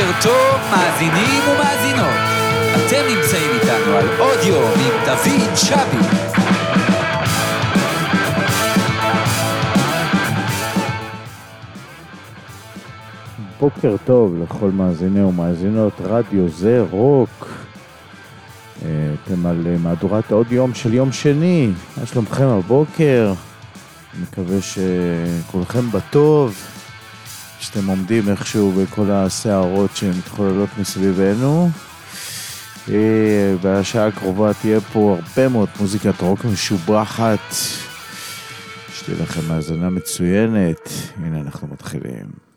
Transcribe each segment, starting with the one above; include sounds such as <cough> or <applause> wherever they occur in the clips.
בוקר טוב, מאזינים ומאזינות. אתם נמצאים איתנו על עוד יום עם דוד שבי. בוקר טוב לכל מאזיני ומאזינות רדיו זה רוק. אה, אתם על אה, מהדורת עוד יום של יום שני, מה שלומכם הבוקר? מקווה שכולכם בטוב, שאתם עומדים איכשהו בכל הסערות שמתחוללות מסביבנו. אה, בשעה הקרובה תהיה פה הרבה מאוד מוזיקת רוק משובחת. שתהיה לכם האזנה מצוינת. הנה אנחנו מתחילים.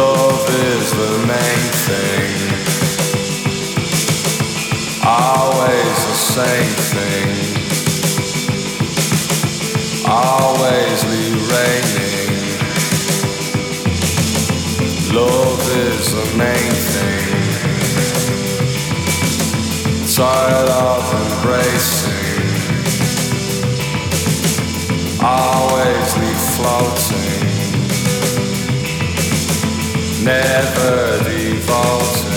Love is the main thing. Always the same thing. Always the raining. Love is the main thing. Tired of embracing always be floating, never defaults.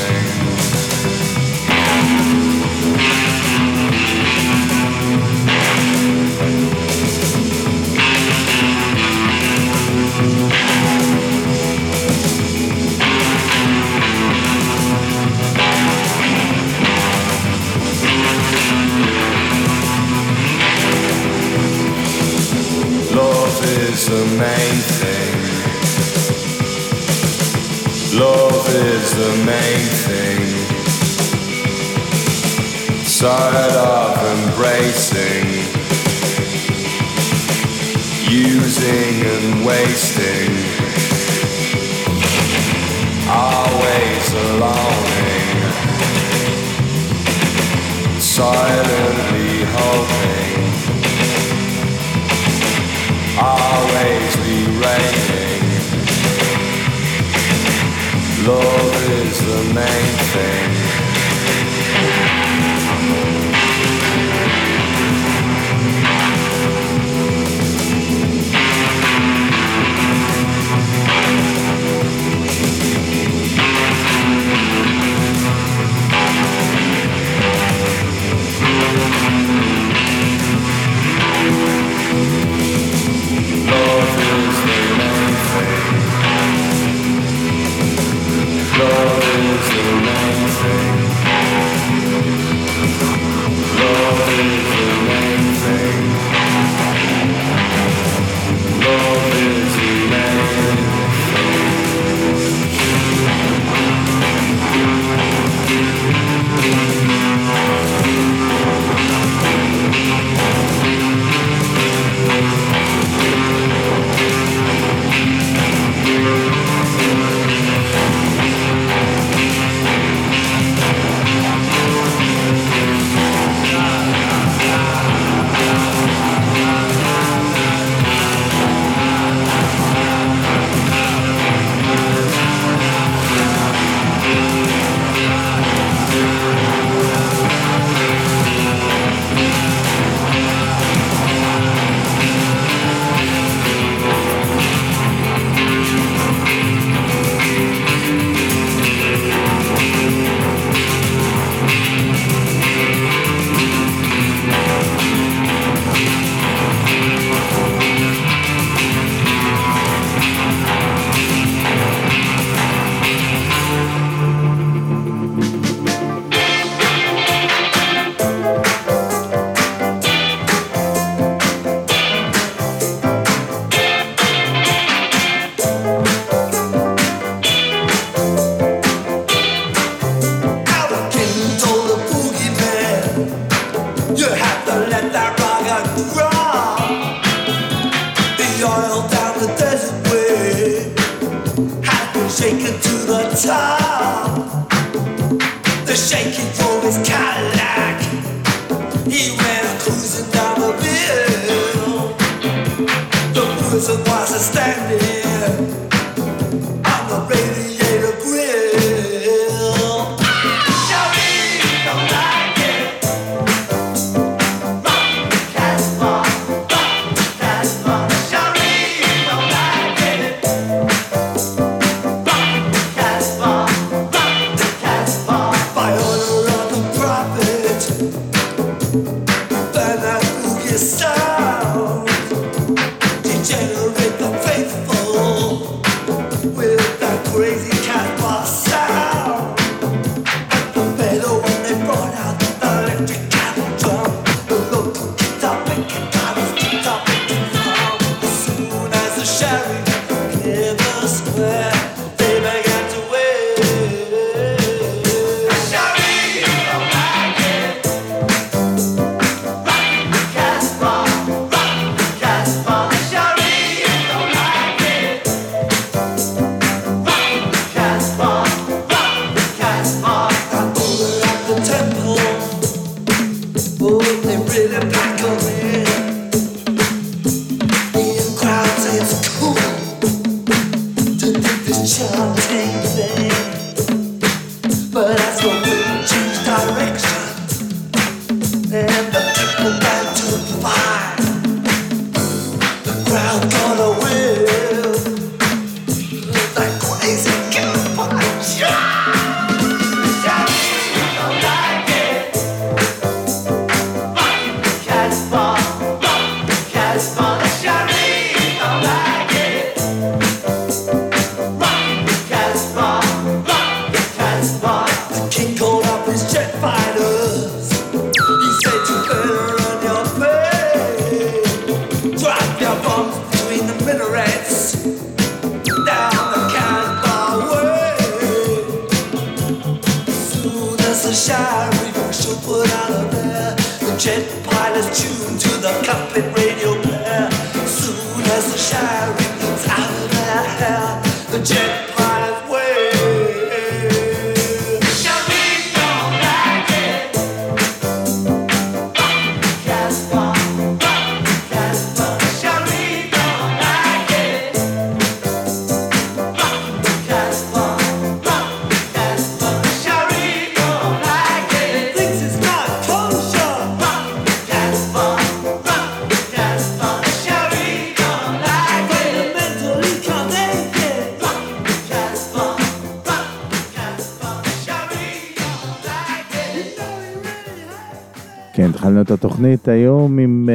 התוכנית היום עם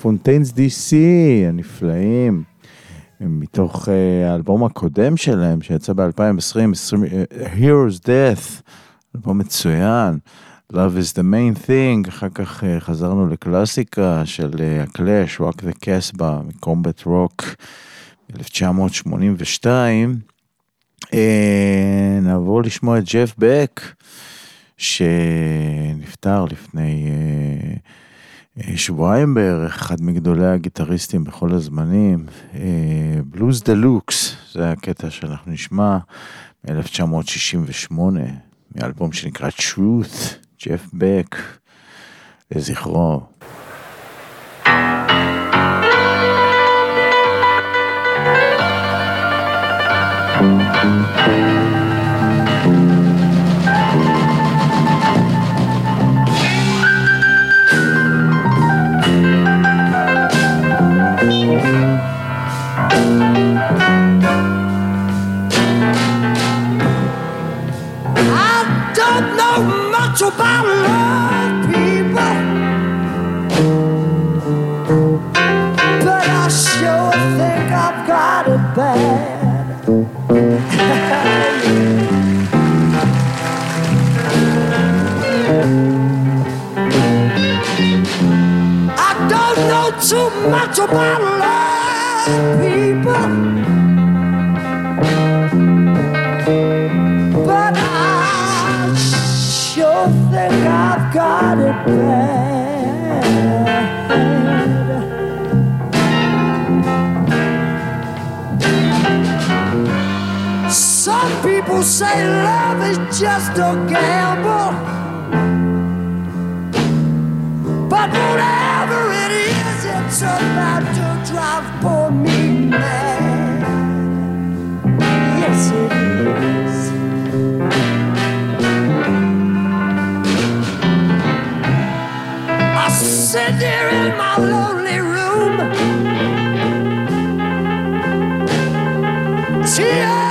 Fontaines D.C. הנפלאים, מתוך uh, האלבום הקודם שלהם שיצא ב-2020, Hero's Death, אלבום מצוין, Love is the main thing, אחר כך uh, חזרנו לקלאסיקה של ה Clash, uh, Rock the Casbah, מ Combat Rock, 1982. Uh, נעבור לשמוע את ג'ף בק. שנפטר לפני אה, אה, שבועיים בערך, אחד מגדולי הגיטריסטים בכל הזמנים, בלוז דה לוקס, זה הקטע שאנחנו נשמע מ-1968, מאלבום שנקרא Truth, ג'ף בק, לזכרו. thank you much about love, people. But I sure think I've got it bad. <laughs> I don't know too much about love, glad. Some people say love is just a gamble, but whatever it is, it's about to drive boys. sit there in my lonely room. See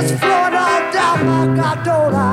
is all down my gondola.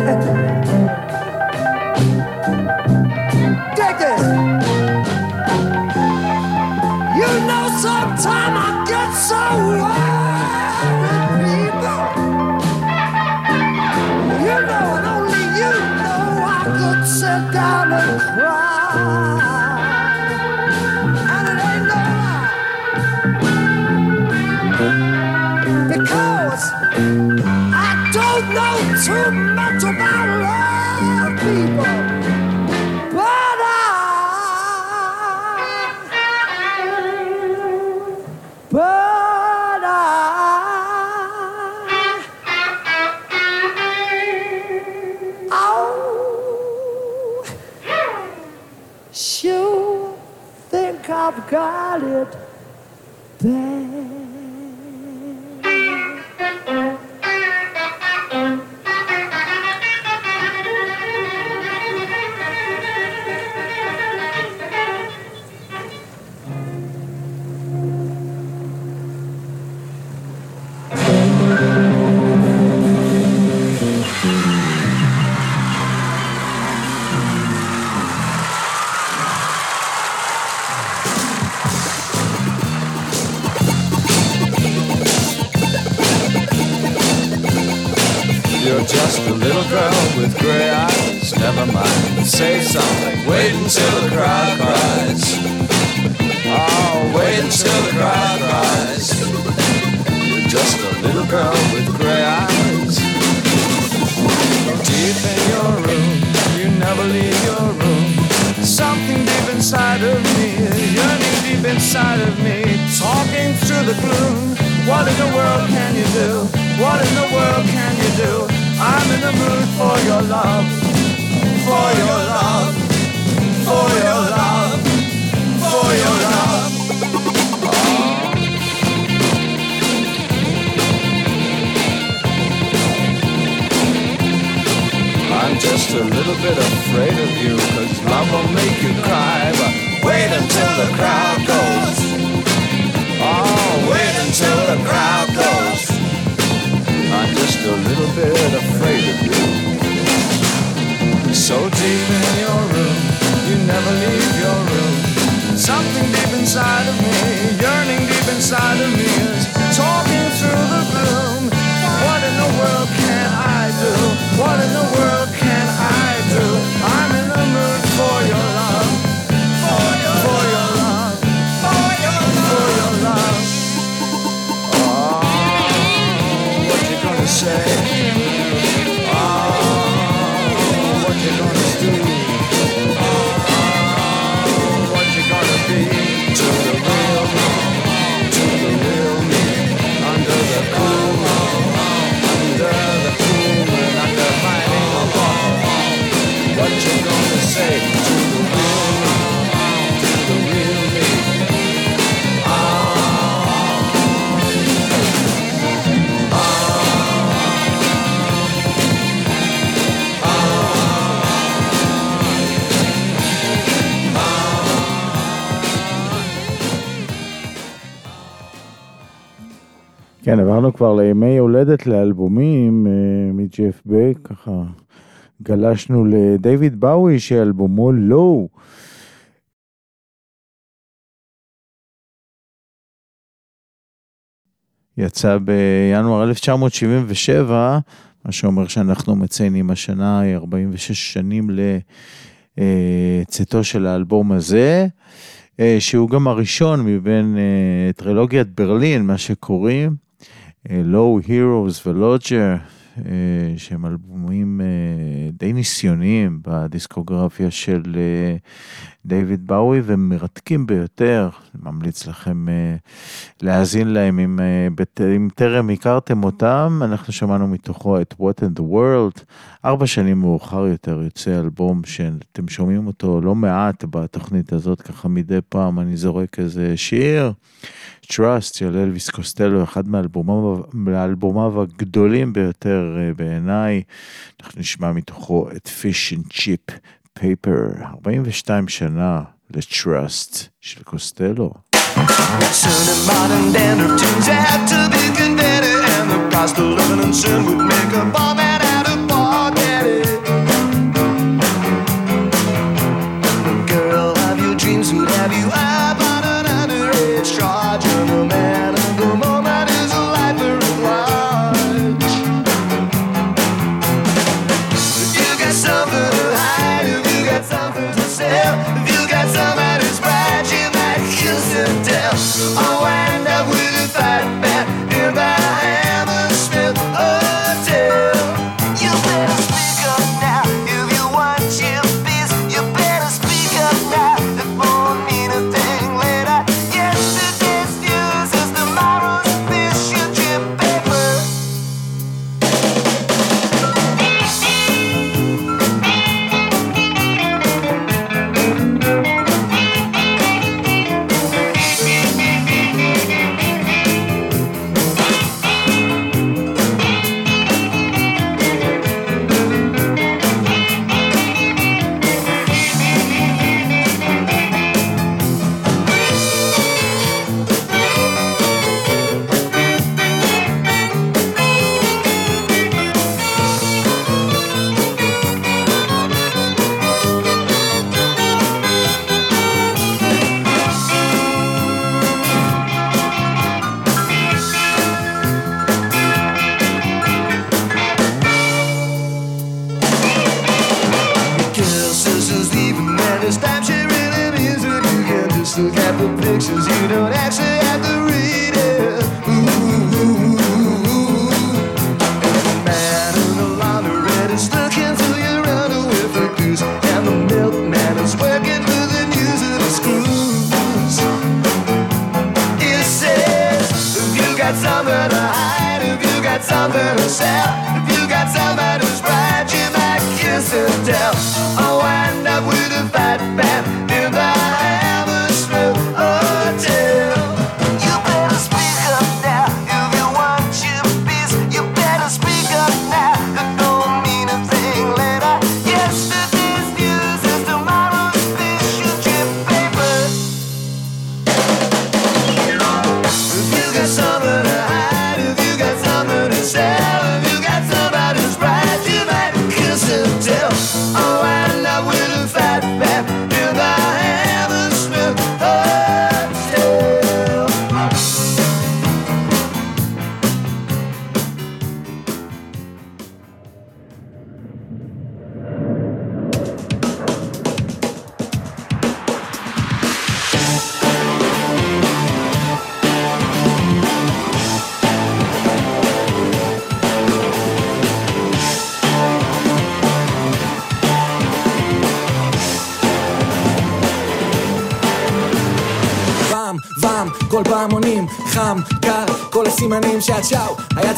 Ha, <laughs> ha. Inside of me, talking through the gloom. What in the world can you do? What in the world can you do? I'm in the mood for your love, for your love, for your love, for your love. I'm just a little bit afraid of you, cause love will make you cry. But wait until the crowd goes. Oh, wait until the crowd goes. I'm just a little bit afraid of you. So deep in your room, you never leave your room. Something deep inside of me, yearning deep inside of me is talking through the gloom. What in the world can I do? What in the say? כן, עברנו כבר לימי הולדת לאלבומים אה, מג'ף בק, ככה גלשנו לדייוויד באוי שאלבומו לואו. יצא בינואר 1977, מה שאומר שאנחנו מציינים השנה 46 שנים לצאתו של האלבום הזה, אה, שהוא גם הראשון מבין אה, טרילוגיית ברלין, מה שקוראים, לואו, הירוס ולוג'ר, שהם אלבומים אה, די ניסיוניים בדיסקוגרפיה של אה, דיוויד באוי ומרתקים ביותר, ממליץ לכם אה, להאזין להם אם, אה, אם טרם הכרתם אותם, אנחנו שמענו מתוכו את What in the World, ארבע שנים מאוחר יותר יוצא אלבום שאתם שומעים אותו לא מעט בתוכנית הזאת, ככה מדי פעם אני זורק איזה שיר. Trust של אלוויס קוסטלו, אחד מאלבומיו, הגדולים ביותר אה, בעיניי. אנחנו נשמע מתוכו את Fish and Chip Paper, 42 שנה ל-Trust של קוסטלו. Soon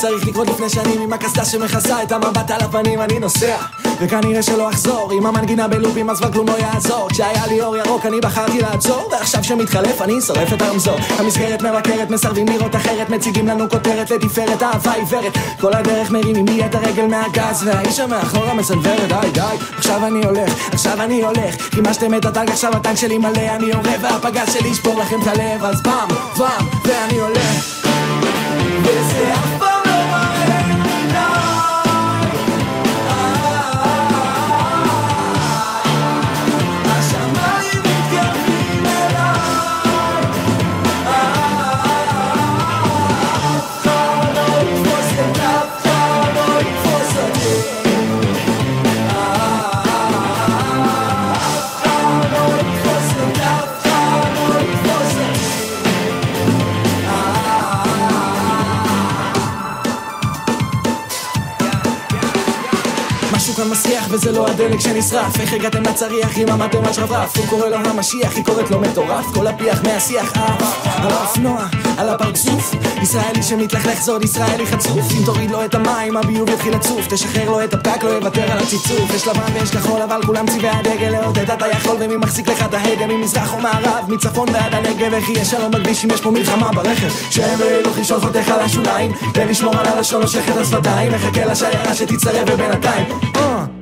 צריך לקרות לפני שנים עם הקסדה שמכסה את המבט על הפנים אני נוסע. וכנראה שלא אחזור. עם המנגינה בלופים אז כבר כלום לא יעזור. כשהיה לי אור ירוק אני בחרתי לעצור. ועכשיו שמתחלף אני שורף את הרמזור. המסגרת מבקרת מסרבים לראות אחרת. מציגים לנו כותרת לתפארת. אהבה עיוורת. כל הדרך מרימים לי את הרגל מהגז. והאיש המאחורה מסנוורת די די. עכשיו אני הולך עכשיו אני הולך. חימשתם את הטנק עכשיו הטנק שלי מלא. אני יורה והפגז שלי ישבור לכם את הלב. אז פעם פעם ואני הולך. וזה אף מסריח וזה לא הדלק שנשרף. איך הגעתם לצריח עם המטר השרברף הוא קורא לו המשיח, היא קוראת לו מטורף. כל הפיח מהשיח אה, האופנוע, על הפרצוף. ישראלי שמתלכלך זוד ישראלי חצוף. אם תוריד לו את המים הביוב יתחיל לצוף. תשחרר לו את הפקק לא יוותר על הציצוף. יש לבן ויש כחול אבל כולם צבעי הדגל לעודד אתה יכול. ומי מחזיק לך את ההגה ממזרח או מערב? מצפון ועד הנגב איך יהיה שלום בכביש אם יש פה מלחמה ברכב? שהם ואלוך לשאול חותך על השוליים. ולשמור על הלשון נושך את השפתיים מחכה לשיירה שתצטרף ובינתיים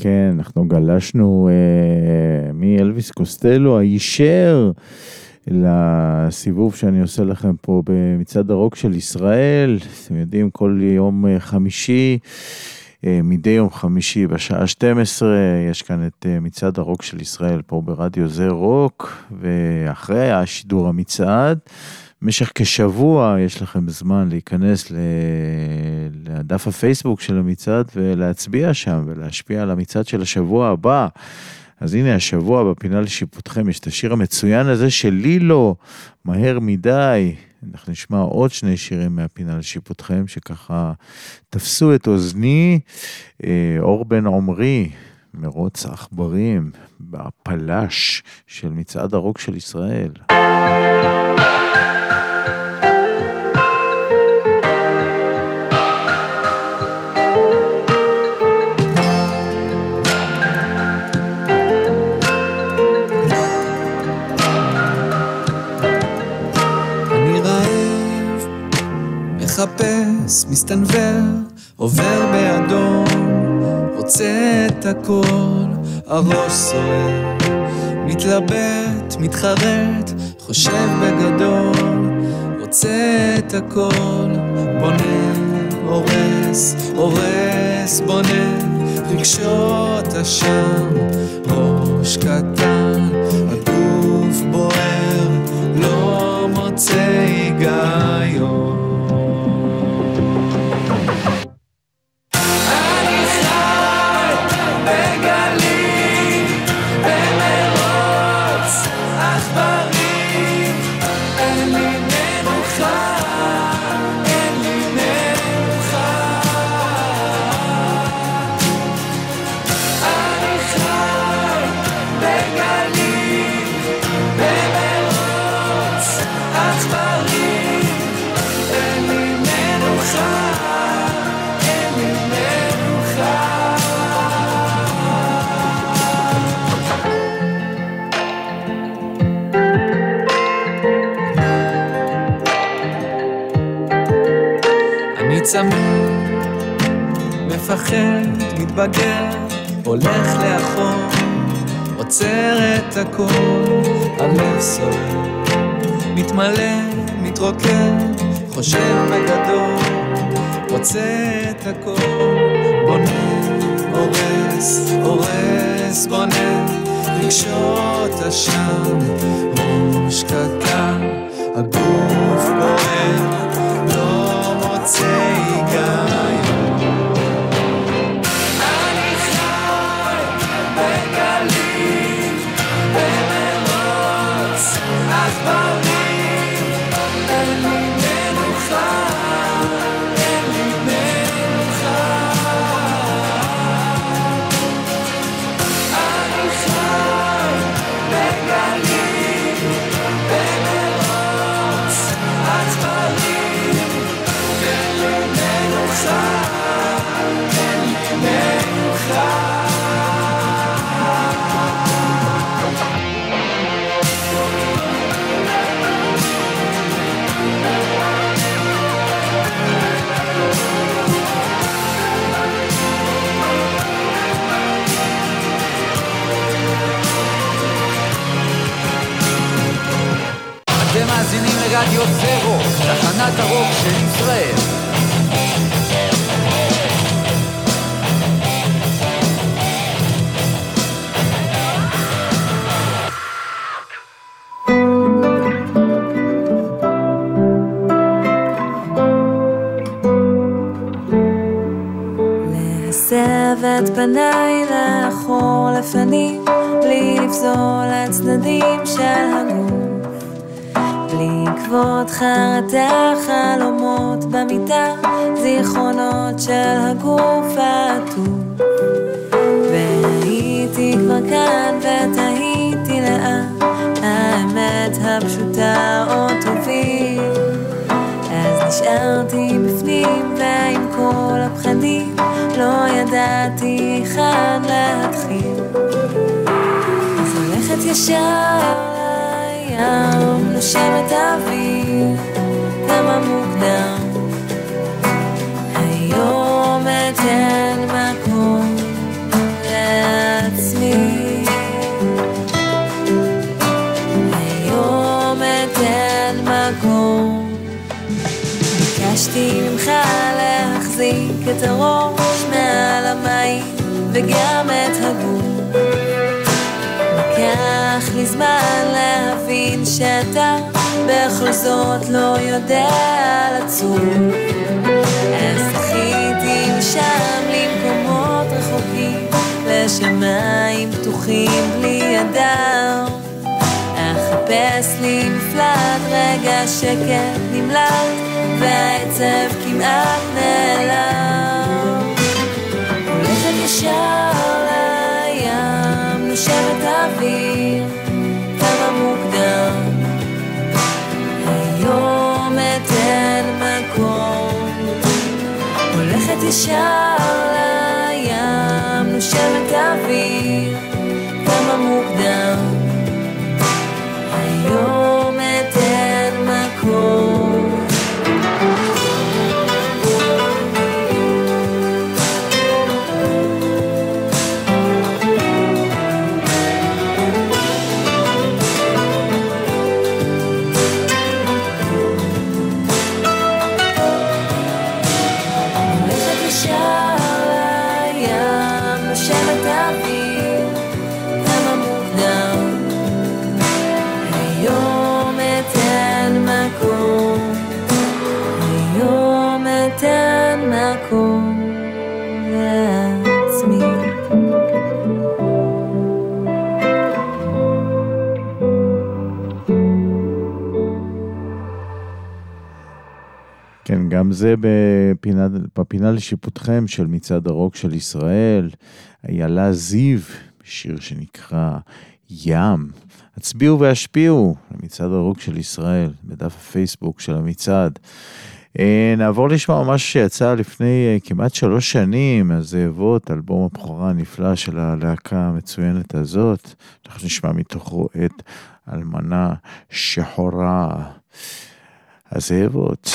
כן, אנחנו גלשנו אה, מאלוויס קוסטלו הישר לסיבוב שאני עושה לכם פה במצעד הרוק של ישראל. אתם יודעים, כל יום אה, חמישי אה, מדי יום חמישי בשעה 12, יש כאן את אה, מצעד הרוק של ישראל פה ברדיו זה רוק, ואחרי השידור המצעד, במשך כשבוע יש לכם זמן להיכנס לדף הפייסבוק של המצעד ולהצביע שם ולהשפיע על המצעד של השבוע הבא. אז הנה השבוע בפינה לשיפוטכם יש את השיר המצוין הזה של לילו, מהר מדי. אנחנו נשמע עוד שני שירים מהפינה לשיפוטכם שככה תפסו את אוזני. אה, אור בן עמרי, מרוץ עכברים, בפלש של מצעד הרוק של ישראל. מחפש, מסתנוור, עובר באדום, רוצה את הכל, הראש סוער, מתלבט, מתחרט, חושב בגדול, רוצה את הכל, בונה, הורס, הורס, בונה, רגשות אשם, ראש קטן, הגוף בוער, לא מוצא היגיון. צמוד, מפחד, מתבגר, הולך לאחור, עוצר את הכל, הלב סוער, מתמלא, מתרוקן, חושב בגדול, רוצה את הכל, בונה, הורס, הורס, בונה, רגשות אשם, ראש קטן, רדיו זרו, תחנת הרוק של ישראל. חרטה חלומות במיטה, זיכרונות של הגוף העטוף. והייתי כבר כאן ותהיתי לאן האמת הפשוטה עוד תוביל. אז נשארתי בפנים ועם כל הפחדים לא ידעתי היכן להתחיל. אז הולכת ישר ים, נושמת אוויר, כמה מוקדם. היום אתן מקום לעצמי. היום אתן מקום. ביקשתי ממך להחזיק את הראש מעל וגם את הגוף. לקח לי זמן שאתה בכל זאת לא יודע לצוף. אז זכיתי משם למקומות רחוקים, לשמיים פתוחים בלי אדם. אחפש לי מפלט, רגע שקט נמלט, והעצב כמעט נעלם. הולכת ישר לים, נושבת אוויר, הולכת גם זה בפינה, בפינה לשיפוטכם של מצעד הרוק של ישראל, איילה זיו, שיר שנקרא ים. הצביעו והשפיעו למצעד הרוק של ישראל, בדף הפייסבוק של המצעד. אה, נעבור לשמוע ממש שיצא לפני אה, כמעט שלוש שנים, הזאבות, אלבום הבכורה הנפלא של הלהקה המצוינת הזאת. אנחנו נשמע מתוכו את אלמנה שחורה. הזאבות.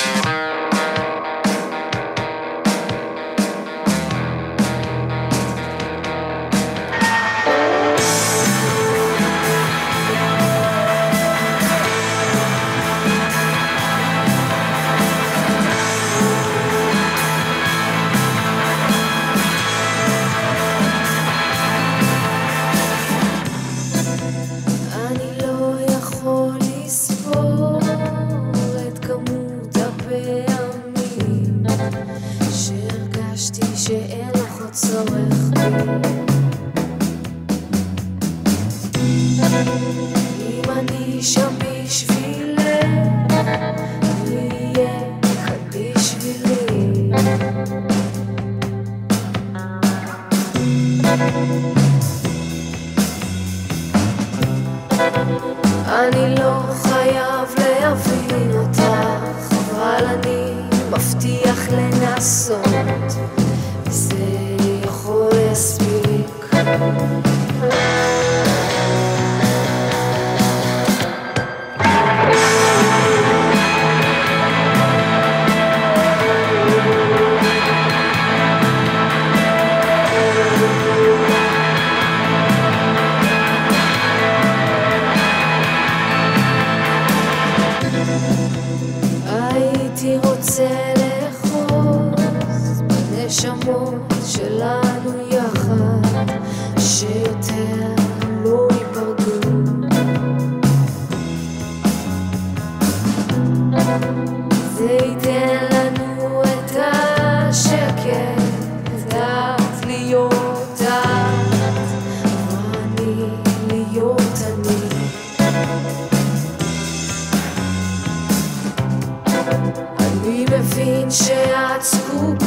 school.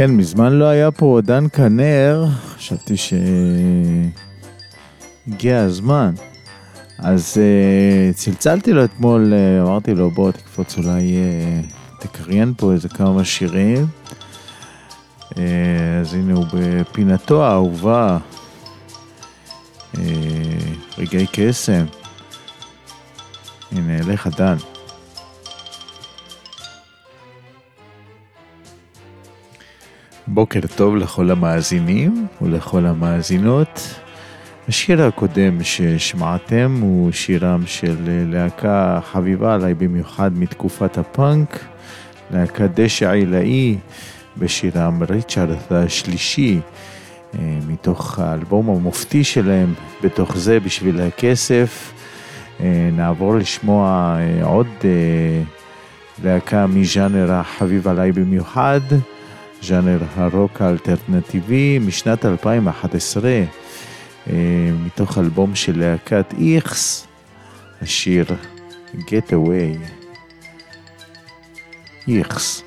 כן, מזמן לא היה פה דן כנר, חשבתי שהגיע הזמן. אז uh, צלצלתי לו אתמול, uh, אמרתי לו בוא תקפוץ אולי uh, תקריין פה איזה כמה שירים. Uh, אז הנה הוא בפינתו האהובה, uh, רגעי קסם. הנה אליך דן. בוקר טוב לכל המאזינים ולכל המאזינות. השיר הקודם ששמעתם הוא שירם של להקה חביבה עליי במיוחד מתקופת הפאנק, להקה דשא עילאי בשירם ריצ'רד השלישי אה, מתוך האלבום המופתי שלהם, בתוך זה בשביל הכסף. אה, נעבור לשמוע אה, עוד להקה מז'אנר החביב עליי במיוחד. ז'אנר הרוק האלטרנטיבי משנת 2011, אה, מתוך אלבום של להקת איכס, השיר Get Away. איכס.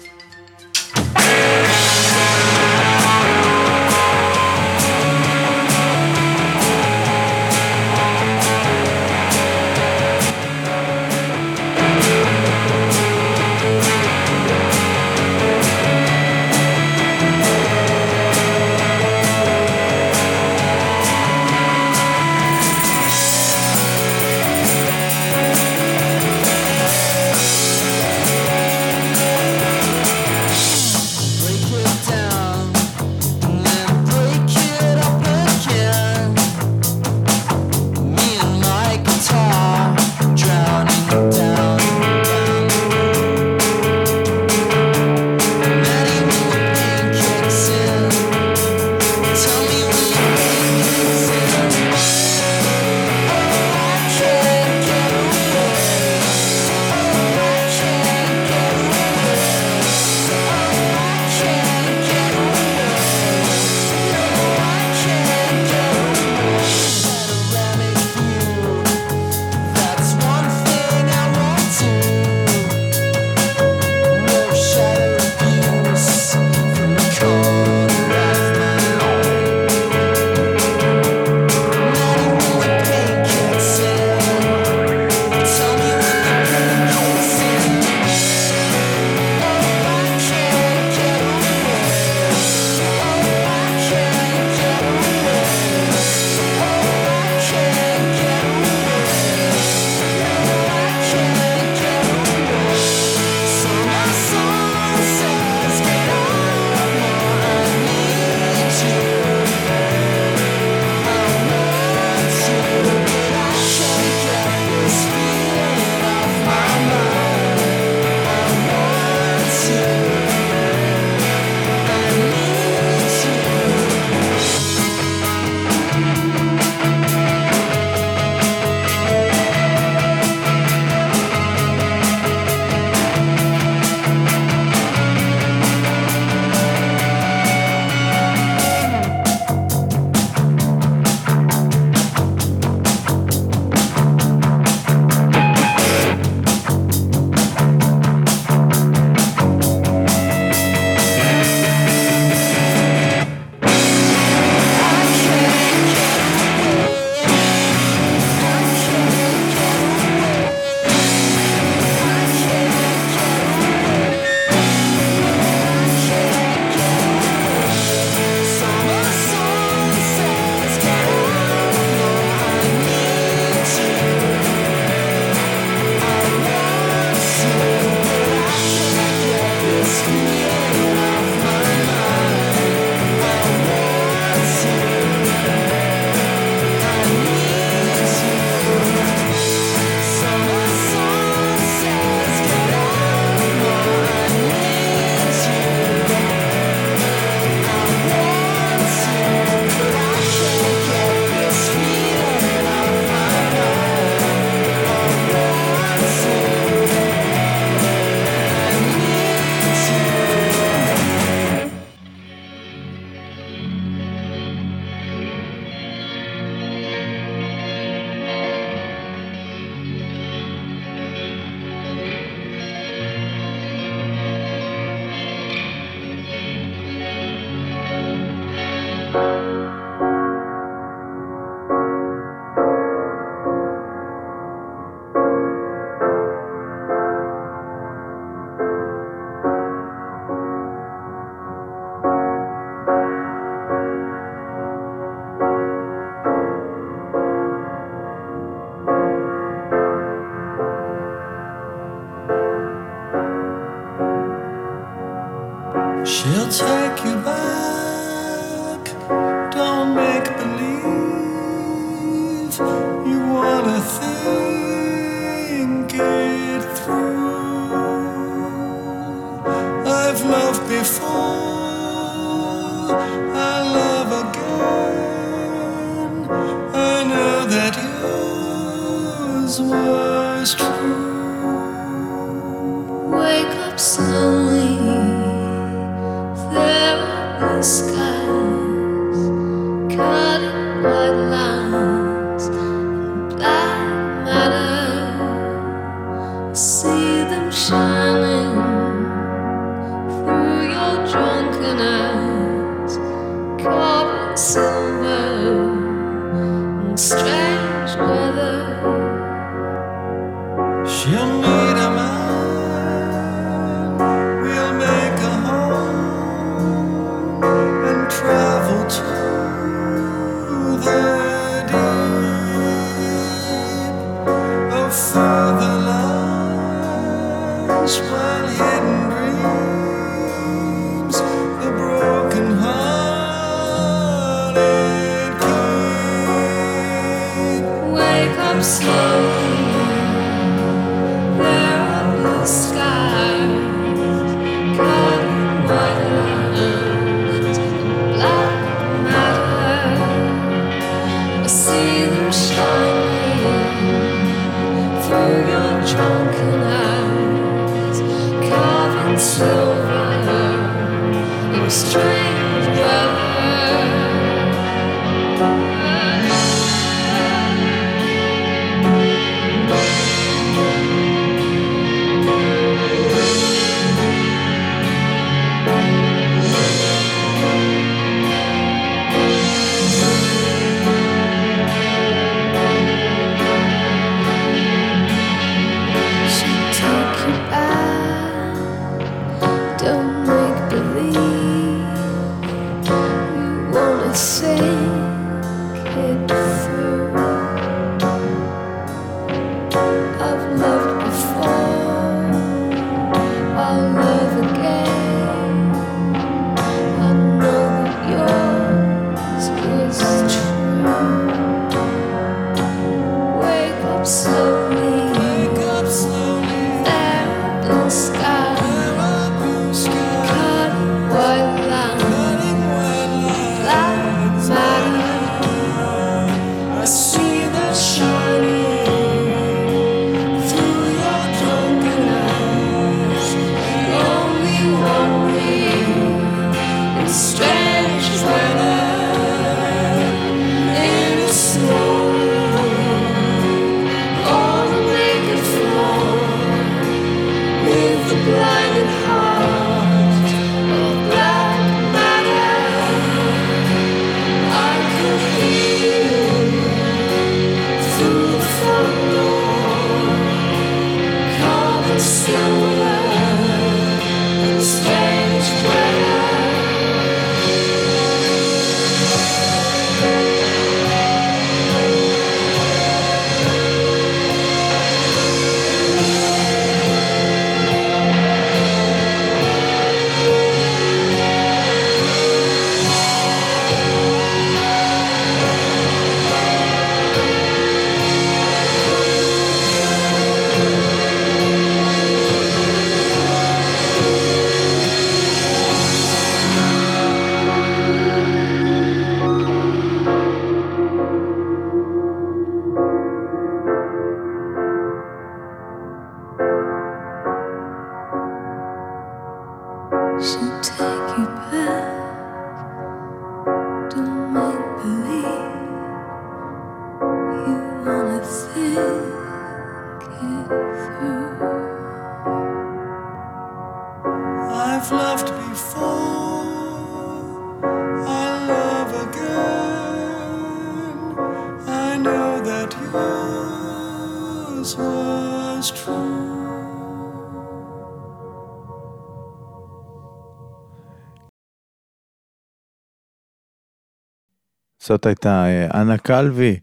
זאת הייתה אה, אנה קלווי,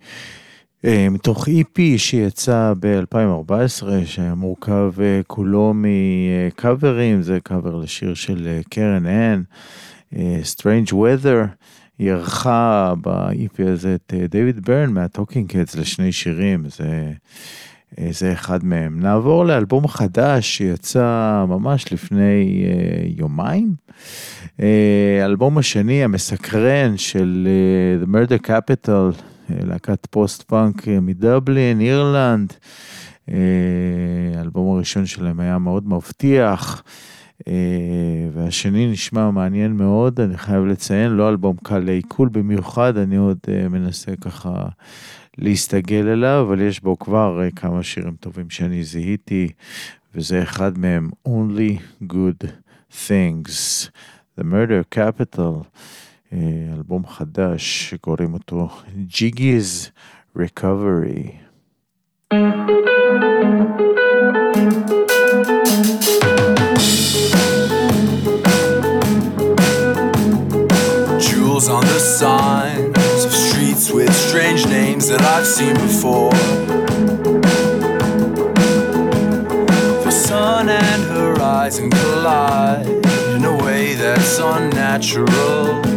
אה, מתוך EP שיצא ב-2014, שהיה מורכב אה, כולו מקאברים, זה קאבר לשיר של קרן אן, Strange Weather. היא אירחה ב-EP הזה את דיוויד בירן מה Talking Heads לשני שירים, זה, זה אחד מהם. נעבור לאלבום חדש שיצא ממש לפני יומיים. האלבום השני המסקרן של The Murder Capital, להקת פוסט פאנק מדבלין, אירלנד. האלבום הראשון שלהם היה מאוד מבטיח, והשני נשמע מעניין מאוד, אני חייב לציין, לא אלבום קל לעיכול במיוחד, אני עוד מנסה ככה להסתגל אליו, אבל יש בו כבר כמה שירים טובים שאני זיהיתי, וזה אחד מהם, Only Good Things, The Murder Capital. אלבום חדש שקוראים אותו Jiggy's Recovery. Jewels on the signs of with strange names that I've seen before. The sun and horizon collide in a way that's unnatural.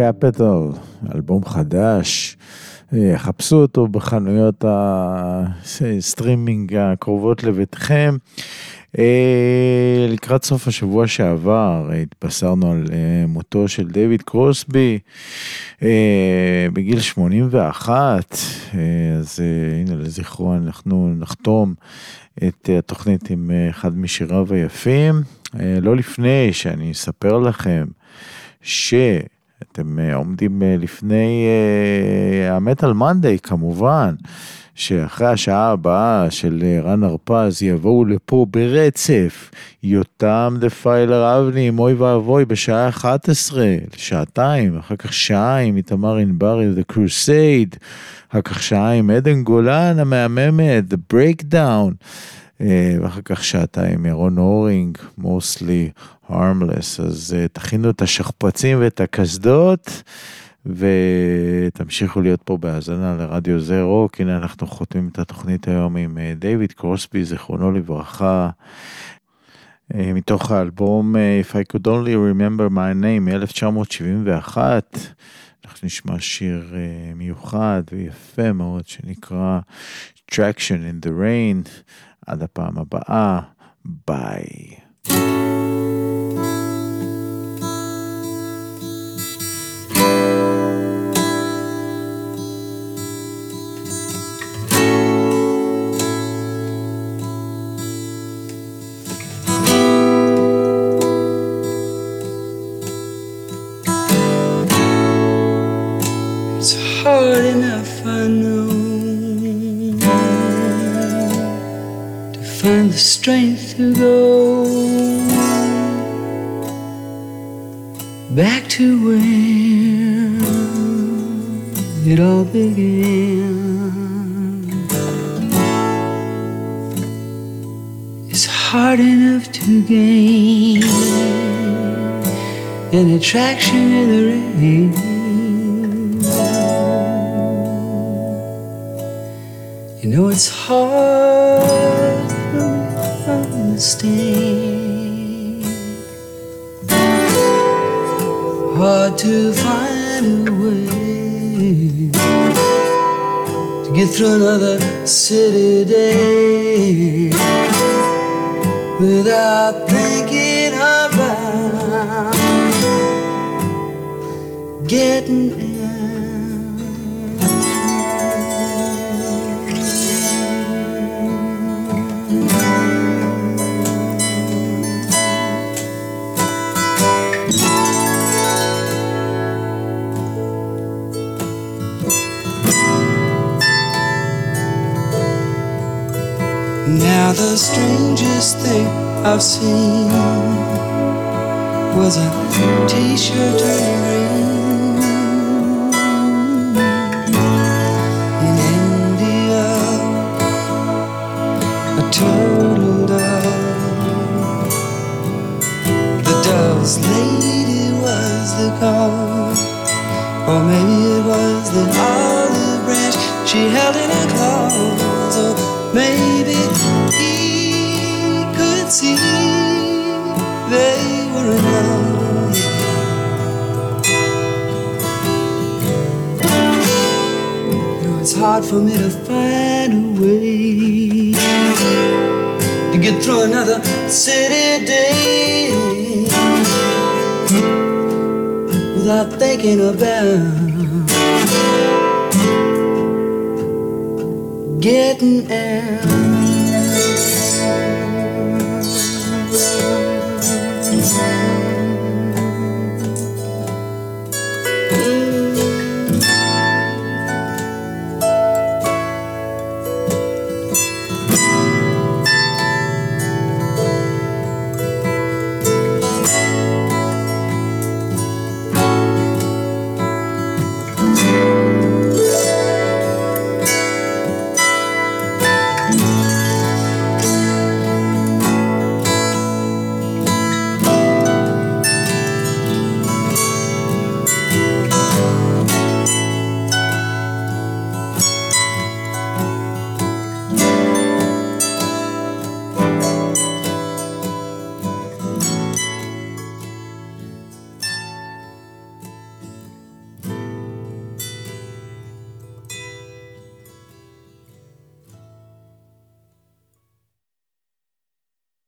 Capital, אלבום חדש. אה, חפשו אותו בחנויות הסטרימינג הקרובות לביתכם. אה, לקראת סוף השבוע שעבר התבשרנו על אה, מותו של דיוויד קרוסבי אה, בגיל 81, אה, אז אה, הנה לזכרו אנחנו נחתום את אה, התוכנית עם אה, אחד משיריו היפים. אה, לא לפני שאני אספר לכם ש... אתם אה, עומדים אה, לפני אה, המטאל מנדי כמובן, שאחרי השעה הבאה של אה, רן הרפז יבואו לפה ברצף יותם דפיילר אבני, אוי ואבוי, בשעה 11, שעתיים, אחר כך שעה עם איתמר ענברי, The Crusade, אחר כך שעה עם עדן גולן המהממת, The Breakdown. אה, ואחר כך שעתיים ירון הורינג, mostly harmless, אז אה, תכינו את השכפ"צים ואת הקסדות, ותמשיכו להיות פה בהאזנה לרדיו זה רוק, הנה אנחנו חותמים את התוכנית היום עם אה, דיוויד קרוסבי, זיכרונו לברכה. אה, מתוך האלבום If I Could Only Remember My Name מ-1971, אנחנו נשמע שיר מיוחד ויפה מאוד שנקרא Traction in the Rain. עד הפעם הבאה, ביי. Back to where it all began. It's hard enough to gain an attraction in the rain. You know it's hard to understand. Hard to find a way to get through another city day without thinking about getting Now the strangest thing I've seen was a t-shirt turning green in India. A turtle dove. The dove's lady was the cause, or maybe it was the olive branch she held in her claws, or maybe see they were in love. It's hard for me to find a way to get through another city day without thinking about getting out.